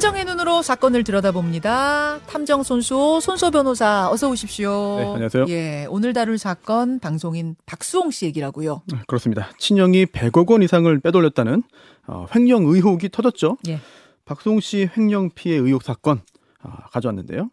탐정의 눈으로 사건을 들여다봅니다. 탐정 손수 손소 변호사 어서 오십시오. 네, 안녕하세요. 예, 오늘 다룰 사건 방송인 박수홍 씨 얘기라고요. 네, 그렇습니다. 친형이 100억 원 이상을 빼돌렸다는 어, 횡령 의혹이 터졌죠. 예. 박송 씨 횡령 피해 의혹 사건 아, 가져왔는데요.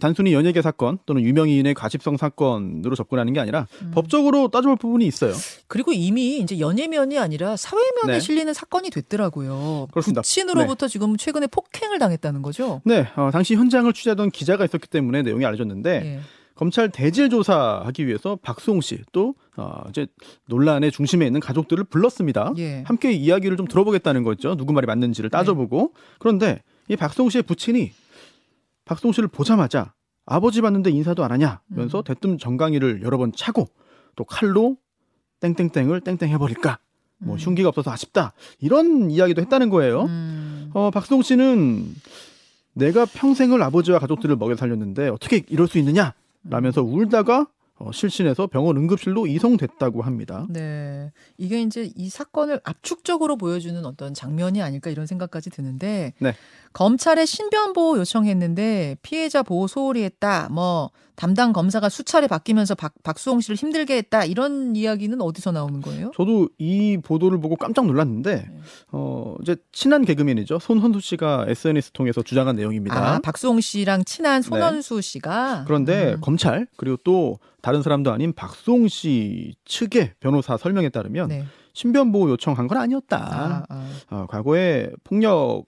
단순히 연예계 사건 또는 유명인의 가십성 사건으로 접근하는 게 아니라 음. 법적으로 따져볼 부분이 있어요. 그리고 이미 이제 연예면이 아니라 사회면에 네. 실리는 사건이 됐더라고요. 그렇습니다. 부친으로부터 지금 최근에 폭행을 당했다는 거죠. 네, 어, 당시 현장을 취재하던 기자가 있었기 때문에 내용이 알려졌는데 예. 검찰 대질 조사하기 위해서 박수홍 씨또 어, 이제 논란의 중심에 있는 가족들을 불렀습니다. 예. 함께 이야기를 좀 들어보겠다는 거죠. 누구 말이 맞는지를 따져보고. 그런데 이 박수홍 씨의 부친이 박수홍 씨를 보자마자 아버지 봤는데 인사도 안 하냐면서 음. 대뜸 정강이를 여러 번 차고 또 칼로 땡땡땡을 땡땡 해버릴까. 뭐 음. 흉기가 없어서 아쉽다. 이런 이야기도 했다는 거예요. 음. 어, 박수홍 씨는 내가 평생을 아버지와 가족들을 먹여 살렸는데 어떻게 이럴 수 있느냐? 라면서 울다가 어, 실신해서 병원 응급실로 이송됐다고 합니다. 네. 이게 이제 이 사건을 압축적으로 보여주는 어떤 장면이 아닐까 이런 생각까지 드는데 네. 검찰에 신변 보호 요청했는데 피해자 보호 소홀히 했다. 뭐 담당 검사가 수차례 바뀌면서 박, 박수홍 씨를 힘들게 했다. 이런 이야기는 어디서 나오는 거예요? 저도 이 보도를 보고 깜짝 놀랐는데 네. 어 이제 친한 개그맨이죠 손헌수 씨가 SNS 통해서 주장한 내용입니다. 아, 박수홍 씨랑 친한 손원수 씨가 그런데 음. 검찰 그리고 또 다른 사람도 아닌 박수홍 씨 측의 변호사 설명에 따르면 네. 신변 보호 요청한 건 아니었다. 아, 아. 어, 과거에 폭력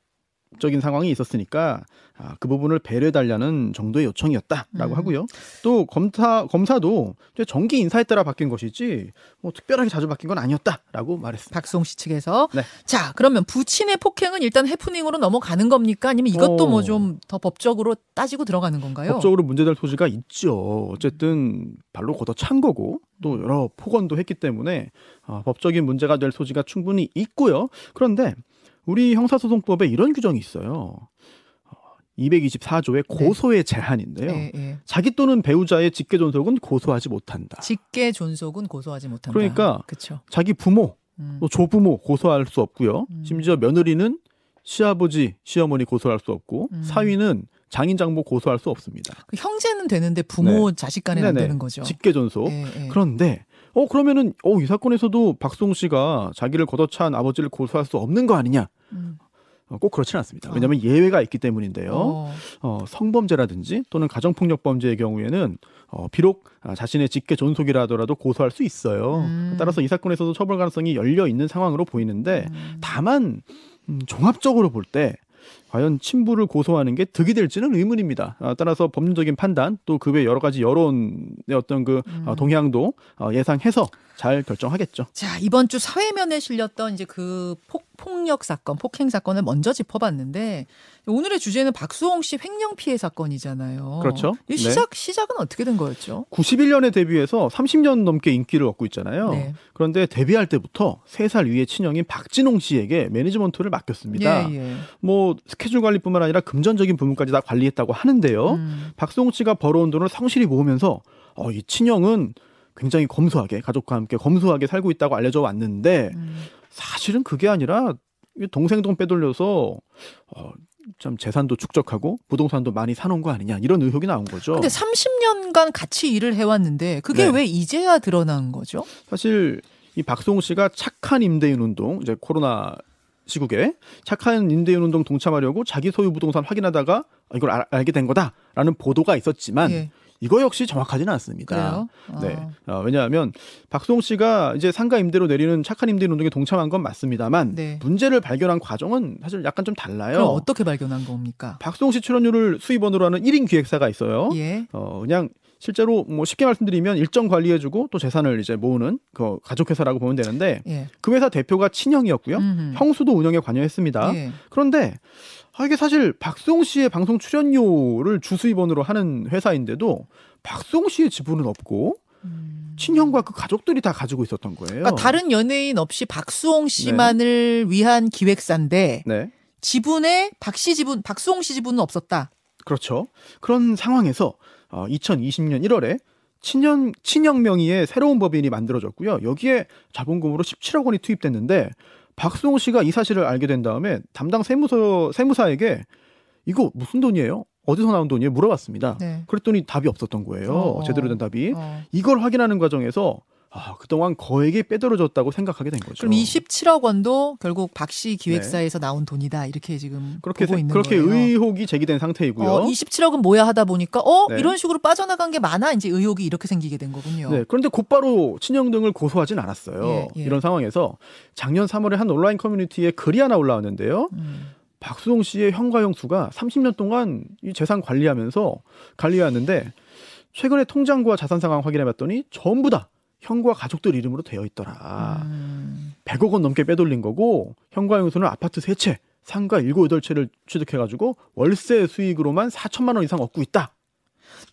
적인 상황이 있었으니까 아, 그 부분을 배려해달라는 정도의 요청이었다라고 음. 하고요. 또 검사 검사도 정기 인사에 따라 바뀐 것이지 뭐 특별하게 자주 바뀐 건 아니었다라고 말했습니다. 박수홍 씨 측에서 네. 자 그러면 부친의 폭행은 일단 해프닝으로 넘어가는 겁니까? 아니면 이것도 어. 뭐좀 더 법적으로 따지고 들어가는 건가요? 법적으로 문제될 소지가 있죠. 어쨌든 발로 걷어찬 거고 또 여러 폭언도 했기 때문에 어, 법적인 문제가 될 소지가 충분히 있고요. 그런데 우리 형사소송법에 이런 규정이 있어요. 어, 224조의 고소의 제한인데요. 예, 예. 자기 또는 배우자의 직계 존속은 고소하지 못한다. 직계 존속은 고소하지 못한다. 그러니까 그렇죠. 자기 부모, 음. 또 조부모 고소할 수 없고요. 음. 심지어 며느리는 시아버지, 시어머니 고소할 수 없고 음. 사위는 장인 장모 고소할 수 없습니다. 그 형제는 되는데 부모 자식 간에는. 되는 거죠. 직계 존속. 예, 예. 그런데 어 그러면은 어이 사건에서도 박송 씨가 자기를 걷어찬 아버지를 고소할 수 없는 거 아니냐? 음. 어, 꼭 그렇지는 않습니다. 아. 왜냐하면 예외가 있기 때문인데요. 어. 어, 성범죄라든지 또는 가정폭력 범죄의 경우에는 어, 비록 아, 자신의 직계 존속이라 하더라도 고소할 수 있어요. 음. 따라서 이 사건에서도 처벌 가능성이 열려 있는 상황으로 보이는데 음. 다만 음, 종합적으로 볼때 과연 친부를 고소하는 게 득이 될지는 의문입니다. 아, 따라서 법률적인 판단 또 그 외 여러 가지 여론의 어떤 그 어, 음. 동향도 어, 예상해서 잘 결정하겠죠. 자 이번 주 사회면에 실렸던 이제 그 폭, 폭력 사건, 폭행 사건을 먼저 짚어봤는데 오늘의 주제는 박수홍 씨 횡령 피해 사건이잖아요. 그렇죠. 이 네. 시작 시작은 어떻게 된 거였죠? 91년에 데뷔해서 30년 넘게 인기를 얻고 있잖아요. 네. 그런데 데뷔할 때부터 3살 위의 친형인 박진홍 씨에게 매니지먼트를 맡겼습니다. 예, 예. 뭐 스케줄 관리뿐만 아니라 금전적인 부분까지 다 관리했다고 하는데요. 음. 박수홍 씨가 벌어온 돈을 성실히 모으면서 어, 이 친형은 굉장히 검소하게 가족과 함께 검소하게 살고 있다고 알려져 왔는데 음. 사실은 그게 아니라 이 동생 돈 빼돌려서 어, 참 재산도 축적하고 부동산도 많이 사놓은 거 아니냐 이런 의혹이 나온 거죠. 근데 30년간 같이 일을 해왔는데 그게 네. 왜 이제야 드러난 거죠? 사실 이 박수홍 씨가 착한 임대인 운동 이제 코로나 시국에 착한 임대인 운동 동참하려고 자기 소유 부동산 확인하다가 이걸 알, 알게 된 거다라는 보도가 있었지만 예. 이거 역시 정확하지는 않습니다. 그래요? 네. 어. 어, 왜냐하면 박수홍 씨가 이제 상가 임대로 내리는 착한 임대인 운동에 동참한 건 맞습니다만 네. 문제를 발견한 과정은 사실 약간 좀 달라요. 그럼 어떻게 발견한 겁니까? 박수홍 씨 출연료를 수입원으로 하는 1인 기획사가 있어요. 예. 어, 그냥 실제로 뭐 쉽게 말씀드리면 일정 관리해주고 또 재산을 이제 모으는 그 가족회사라고 보면 되는데 예. 그 회사 대표가 친형이었고요. 음흠. 형수도 운영에 관여했습니다. 예. 그런데 아, 이게 사실 박수홍 씨의 방송 출연료를 주수입원으로 하는 회사인데도 박수홍 씨의 지분은 없고 음. 친형과 그 가족들이 다 가지고 있었던 거예요. 그러니까 다른 연예인 없이 박수홍 씨만을 위한 기획사인데 네. 지분에 박 씨 지분, 박수홍 씨 지분은 없었다. 그렇죠. 그런 상황에서 어, 2020년 1월에 친형 친형 명의의 새로운 법인이 만들어졌고요. 여기에 자본금으로 17억 원이 투입됐는데 박수홍 씨가 이 사실을 알게 된 다음에 담당 세무서 세무사에게 이거 무슨 돈이에요? 어디서 나온 돈이에요? 물어봤습니다. 네. 그랬더니 답이 없었던 거예요. 어, 어. 제대로 된 답이. 어. 이걸 확인하는 과정에서 아, 그동안 거액이 빼돌려졌다고 생각하게 된 거죠. 그럼 이 17억 원도 결국 박씨 기획사에서 나온 돈이다 이렇게 지금 네. 그렇게 보고 세- 있는 그렇게 거예요. 의혹이 제기된 상태이고요. 어, 27억은 뭐야 하다 보니까 어 네. 이런 식으로 빠져나간 게 많아 이제 의혹이 이렇게 생기게 된 거군요. 네, 그런데 곧바로 친형 등을 고소하진 않았어요. 예, 예. 이런 상황에서 작년 3월에 한 온라인 커뮤니티에 글이 하나 올라왔는데요. 음. 박수홍 씨의 형과 형수가 30년 동안 이 재산 관리하면서 관리해왔는데 최근에 통장과 자산 상황 확인해봤더니 전부 다 형과 가족들 이름으로 되어 있더라. 음. 100억 원 넘게 빼돌린 거고 형과 형수는 아파트 3채, 상가 7, 8채를 취득해가지고 월세 수익으로만 4천만 원 이상 얻고 있다.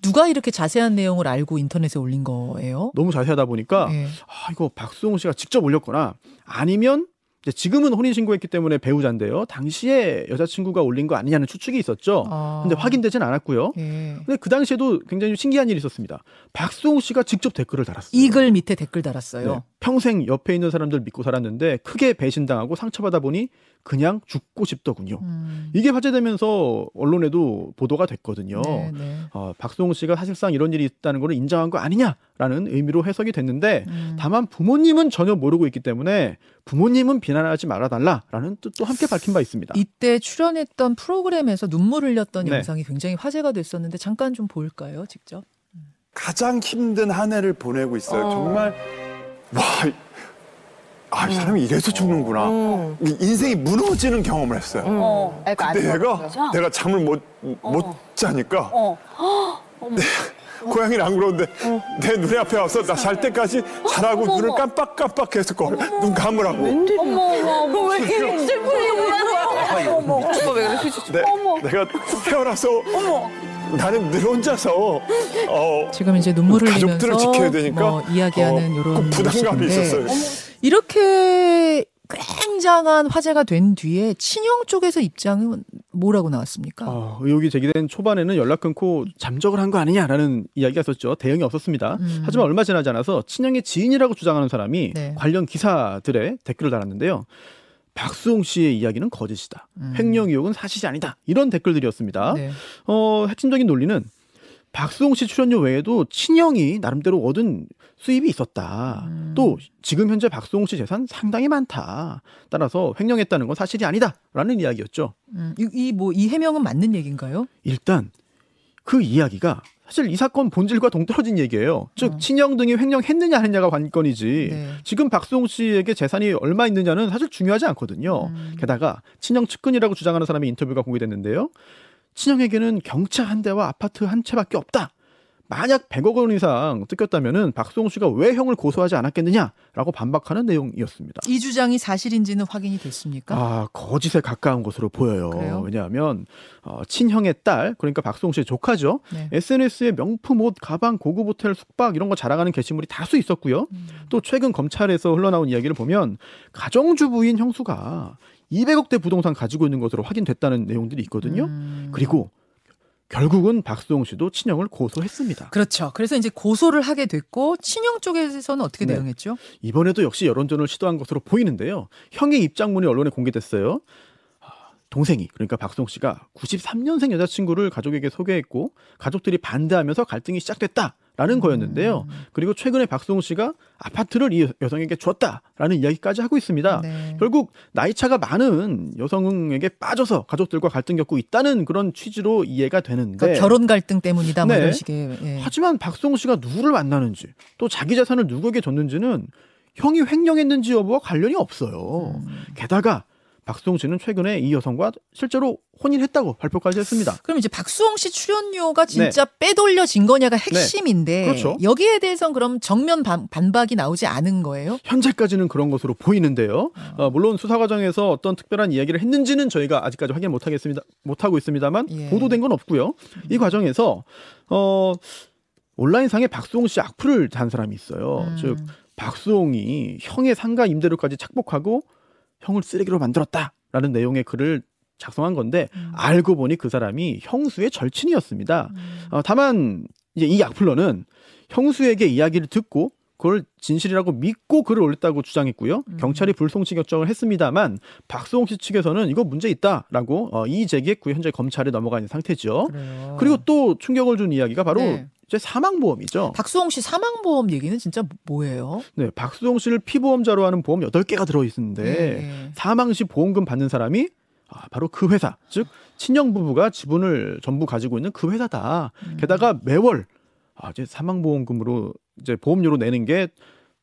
누가 이렇게 자세한 내용을 알고 인터넷에 올린 거예요? 너무 자세하다 보니까 예. 아 이거 박수홍 씨가 직접 올렸거나 아니면 지금은 혼인 신고했기 때문에 배우자인데요. 당시에 여자친구가 올린 거 아니냐는 추측이 있었죠. 아. 근데 확인되진 않았고요. 예. 근데 그 당시에도 굉장히 신기한 일이 있었습니다. 박수홍 씨가 직접 댓글을 달았어요. 이 글 밑에 댓글 달았어요. 네. 평생 옆에 있는 사람들 믿고 살았는데 크게 배신당하고 상처받아 보니 그냥 죽고 싶더군요. 음. 이게 화제되면서 언론에도 보도가 됐거든요. 네, 네. 어, 박수홍 씨가 사실상 이런 일이 있다는 걸 인정한 거 아니냐라는 의미로 해석이 됐는데 음. 다만 부모님은 전혀 모르고 있기 때문에 부모님은 비난하지 말아달라라는 뜻도 함께 밝힌 바 있습니다. 이때 출연했던 프로그램에서 눈물 흘렸던 네. 영상이 굉장히 화제가 됐었는데 잠깐 좀 볼까요, 직접? 가장 힘든 한 해를 보내고 있어요. 어. 정말 와, 이- 아, 이 사람이 이래서 죽는구나. 음. 이 인생이 무너지는 경험을 했어요. 어. 그러니까 근데 안 얘가 좋았죠? 내가 잠을 못, 못 자니까 어. 고양이는 안 그러는데 내 눈에 앞에 와서 나 잘 때까지 자라고 어머, 눈을 어머. 깜빡깜빡 해서 거눈 감으라고. 어머 어머 왜 이렇게 슬픈 얘기야? 어머 오빠 왜 그래? 내, 어머. 내가 태어나서 어머. 나는 늘 혼자서 어, 지금 이제 눈물을 가족들을 흘리면서 지켜야 되니까 뭐 이야기하는 어, 이런 꼭 부담감이 있었어요. 이렇게 굉장한 화제가 된 뒤에 친형 쪽에서 입장은 뭐라고 나왔습니까? 어, 의혹이 제기된 초반에는 연락 끊고 잠적을 한 거 아니냐라는 이야기가 있었죠. 대응이 없었습니다. 음. 하지만 얼마 지나지 않아서 친형의 지인이라고 주장하는 사람이 네. 관련 기사들에 댓글을 달았는데요. 박수홍 씨의 이야기는 거짓이다. 음. 횡령 의혹은 사실이 아니다. 이런 댓글들이었습니다. 네. 어, 핵심적인 논리는 박수홍 씨 출연료 외에도 친형이 나름대로 얻은 수입이 있었다. 음. 또 지금 현재 박수홍 씨 재산 상당히 많다. 따라서 횡령했다는 건 사실이 아니다라는 이야기였죠. 음, 이뭐 이 해명은 맞는 얘기인가요? 일단 그 이야기가 사실 이 사건 본질과 동떨어진 얘기예요. 즉 어. 친형 등이 횡령했느냐 안 했냐가 관건이지. 네. 지금 박수홍 씨에게 재산이 얼마 있느냐는 사실 중요하지 않거든요. 음. 게다가 친형 측근이라고 주장하는 사람의 인터뷰가 공개됐는데요. 친형에게는 경차 한 대와 아파트 한 채밖에 없다. 만약 100억 원 이상 뜯겼다면은 박수홍 씨가 왜 형을 고소하지 않았겠느냐라고 반박하는 내용이었습니다. 이 주장이 사실인지는 확인이 됐습니까? 아 거짓에 가까운 것으로 보여요. 그래요? 왜냐하면 어, 친형의 딸 그러니까 박수홍 씨의 조카죠. 네. SNS에 명품 옷, 가방, 고급 호텔, 숙박 이런 거 자랑하는 게시물이 다수 있었고요. 음. 또 최근 검찰에서 흘러나온 이야기를 보면 가정주부인 형수가 200억대 부동산 가지고 있는 것으로 확인됐다는 내용들이 있거든요. 음. 그리고 결국은 박수홍 씨도 친형을 고소했습니다. 그렇죠. 그래서 이제 고소를 하게 됐고 친형 쪽에서는 어떻게 네. 대응했죠? 이번에도 역시 여론전을 시도한 것으로 보이는데요. 형의 입장문이 언론에 공개됐어요. 아, 동생이 그러니까 박수홍 씨가 93년생 여자친구를 가족에게 소개했고 가족들이 반대하면서 갈등이 시작됐다 라는 거였는데요. 음. 그리고 최근에 박수홍 씨가 아파트를 이 여성에게 줬다라는 이야기까지 하고 있습니다. 네. 결국 나이 차가 많은 여성에게 빠져서 가족들과 갈등 겪고 있다는 그런 취지로 이해가 되는데 그러니까 결혼 갈등 때문이다 뭐 네. 이런 식의 예. 하지만 박수홍 씨가 누구를 만나는지 또 자기 재산을 누구에게 줬는지는 형이 횡령했는지 여부와 관련이 없어요. 음. 게다가 박수홍 씨는 최근에 이 여성과 실제로 혼인했다고 발표까지 했습니다. 그럼 이제 박수홍 씨 출연료가 진짜 빼돌려진 거냐가 핵심인데 네. 그렇죠. 여기에 대해서는 그럼 정면 반, 반박이 나오지 않은 거예요? 현재까지는 그런 것으로 보이는데요. 어, 물론 수사 과정에서 어떤 특별한 이야기를 했는지는 저희가 아직까지 확인 못하겠습니다. 못하고 있습니다만 예. 보도된 건 없고요. 이 과정에서 어, 온라인상에 박수홍 씨 악플을 단 사람이 있어요. 음. 즉 박수홍이 형의 상가 임대료까지 착복하고 형을 쓰레기로 만들었다라는 내용의 글을 작성한 건데 음. 알고 보니 그 사람이 형수의 절친이었습니다. 음. 어, 다만 이제 이 악플러는 형수에게 이야기를 듣고 그 그걸 진실이라고 믿고 글을 올렸다고 주장했고요. 음. 경찰이 불송치 결정을 했습니다만 박수홍 씨 측에서는 이거 문제 있다라고 어, 이의 제기했고요. 현재 검찰에 넘어가 있는 상태죠. 그래요. 그리고 또 충격을 준 이야기가 바로 네. 이제 사망보험이죠. 박수홍 씨 사망보험 얘기는 진짜 뭐예요? 네, 박수홍 씨를 피보험자로 하는 보험 8개가 들어 있는데 네. 사망 시 보험금 받는 사람이 아, 바로 그 회사, 즉 친형 부부가 지분을 전부 가지고 있는 그 회사다. 음. 게다가 매월 아, 이제 사망보험금으로 이제 보험료로 내는 게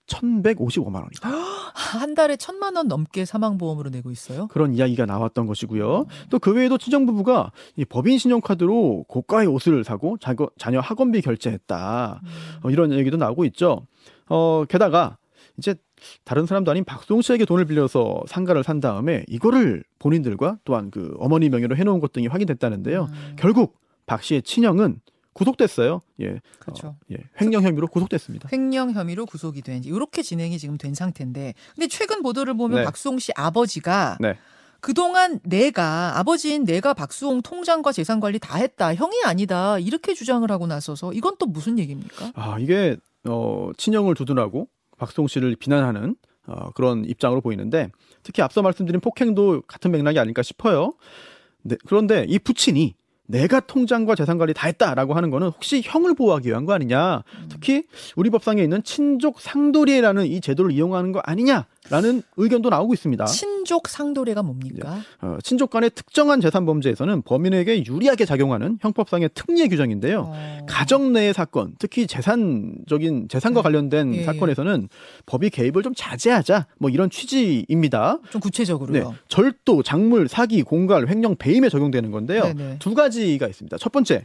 1,155만 원이다. 한 달에 천만 원 넘게 사망보험으로 내고 있어요. 그런 이야기가 나왔던 것이고요. 또 그 외에도 친정 부부가 이 법인 신용카드로 고가의 옷을 사고 자거, 자녀 학원비 결제했다. 어, 이런 얘기도 나오고 있죠. 어, 게다가 이제 다른 사람도 아닌 박수홍 씨에게 돈을 빌려서 상가를 산 다음에 이거를 본인들과 또한 그 어머니 명의로 해놓은 것 등이 확인됐다는데요. 음. 결국 박 씨의 친형은 구속됐어요. 예, 그렇죠. 어, 예, 횡령 혐의로 구속됐습니다. 횡령 혐의로 구속이 된 이렇게 진행이 지금 된 상태인데 근데 최근 보도를 보면 네. 박수홍 씨 아버지가 네. 그동안 내가 아버지인 내가 박수홍 통장과 재산 관리 다 했다 형이 아니다 이렇게 주장을 하고 나서서 이건 또 무슨 얘기입니까? 아 이게 어, 친형을 두둔하고 박수홍 씨를 비난하는 어, 그런 입장으로 보이는데 특히 앞서 말씀드린 폭행도 같은 맥락이 아닐까 싶어요. 네, 그런데 이 부친이 내가 통장과 재산 관리 다 했다라고 하는 거는 혹시 형을 보호하기 위한 거 아니냐? 특히 우리 법상에 있는 친족 상도리라는 이 제도를 이용하는 거 아니냐 라는 의견도 나오고 있습니다. 친족 상도례가 뭡니까? 어, 친족 간의 특정한 재산 범죄에서는 범인에게 유리하게 작용하는 형법상의 특례 규정인데요. 어. 가정 내의 사건, 특히 재산적인 재산과 네. 관련된 예, 사건에서는 법이 개입을 좀 자제하자 뭐 이런 취지입니다. 좀 구체적으로요. 네, 절도, 작물, 사기, 공갈, 횡령, 배임에 적용되는 건데요. 네네. 두 가지가 있습니다. 첫 번째,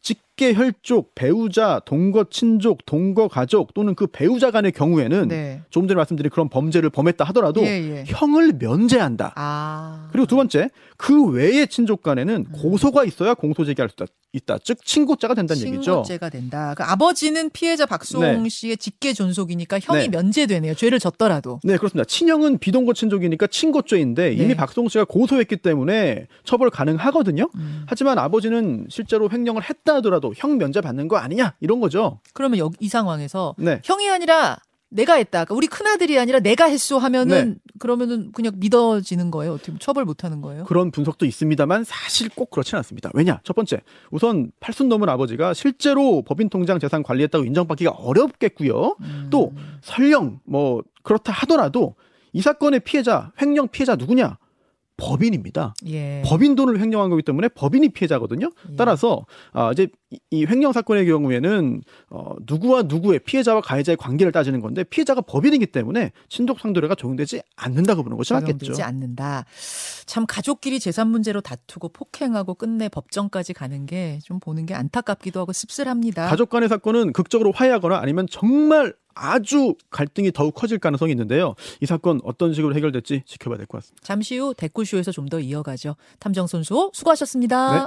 직 계 혈족, 배우자, 동거 친족, 동거 가족 또는 그 배우자 간의 경우에는 네. 조금 전에 말씀드린 그런 범죄를 범했다 하더라도 예, 예. 형을 면제한다. 아. 그리고 두 번째, 그 외의 친족 간에는 음. 고소가 있어야 공소 제기할 수 있다. 즉 친고죄가 된다는 얘기죠. 친고죄가 된다. 그 아버지는 피해자 박수홍 네. 씨의 직계 존속이니까 형이 네. 면제되네요. 죄를 졌더라도. 네, 그렇습니다. 친형은 비동거 친족이니까 친고죄인데 이미 네. 박수홍 씨가 고소했기 때문에 처벌 가능하거든요. 음. 하지만 아버지는 실제로 횡령을 했다 하더라도 형 면제 받는 거 아니냐 이런 거죠. 그러면 여기 이 상황에서 네. 형이 아니라 내가 했다. 그러니까 우리 큰 아들이 아니라 내가 했소 하면은 네. 그러면은 그냥 믿어지는 거예요. 어떻게 보면 처벌 못 하는 거예요? 그런 분석도 있습니다만 사실 꼭 그렇지는 않습니다. 왜냐? 첫 번째, 우선 팔순 넘은 아버지가 실제로 법인 통장 재산 관리했다고 인정받기가 어렵겠고요. 음. 또 설령 뭐 그렇다 하더라도 이 사건의 피해자, 횡령 피해자 누구냐? 법인입니다. 예. 법인 돈을 횡령한 거기 때문에 법인이 피해자거든요. 예. 따라서 아, 이제 이- 이 횡령 사건의 경우에는 어, 누구와 누구의 피해자와 가해자의 관계를 따지는 건데 피해자가 법인이기 때문에 친족 상도례가 적용되지 않는다고 보는 것이 맞겠죠. 적용되지 않는다. 참 가족끼리 재산 문제로 다투고 폭행하고 끝내 법정까지 가는 게 좀 보는 게 안타깝기도 하고 씁쓸합니다. 가족 간의 사건은 극적으로 화해하거나 아니면 정말 아주 갈등이 더욱 커질 가능성이 있는데요. 이 사건 어떤 식으로 해결될지 지켜봐야 될 것 같습니다. 잠시 후 댓글쇼에서 좀 더 이어가죠. 탐정선수 수고하셨습니다. 네.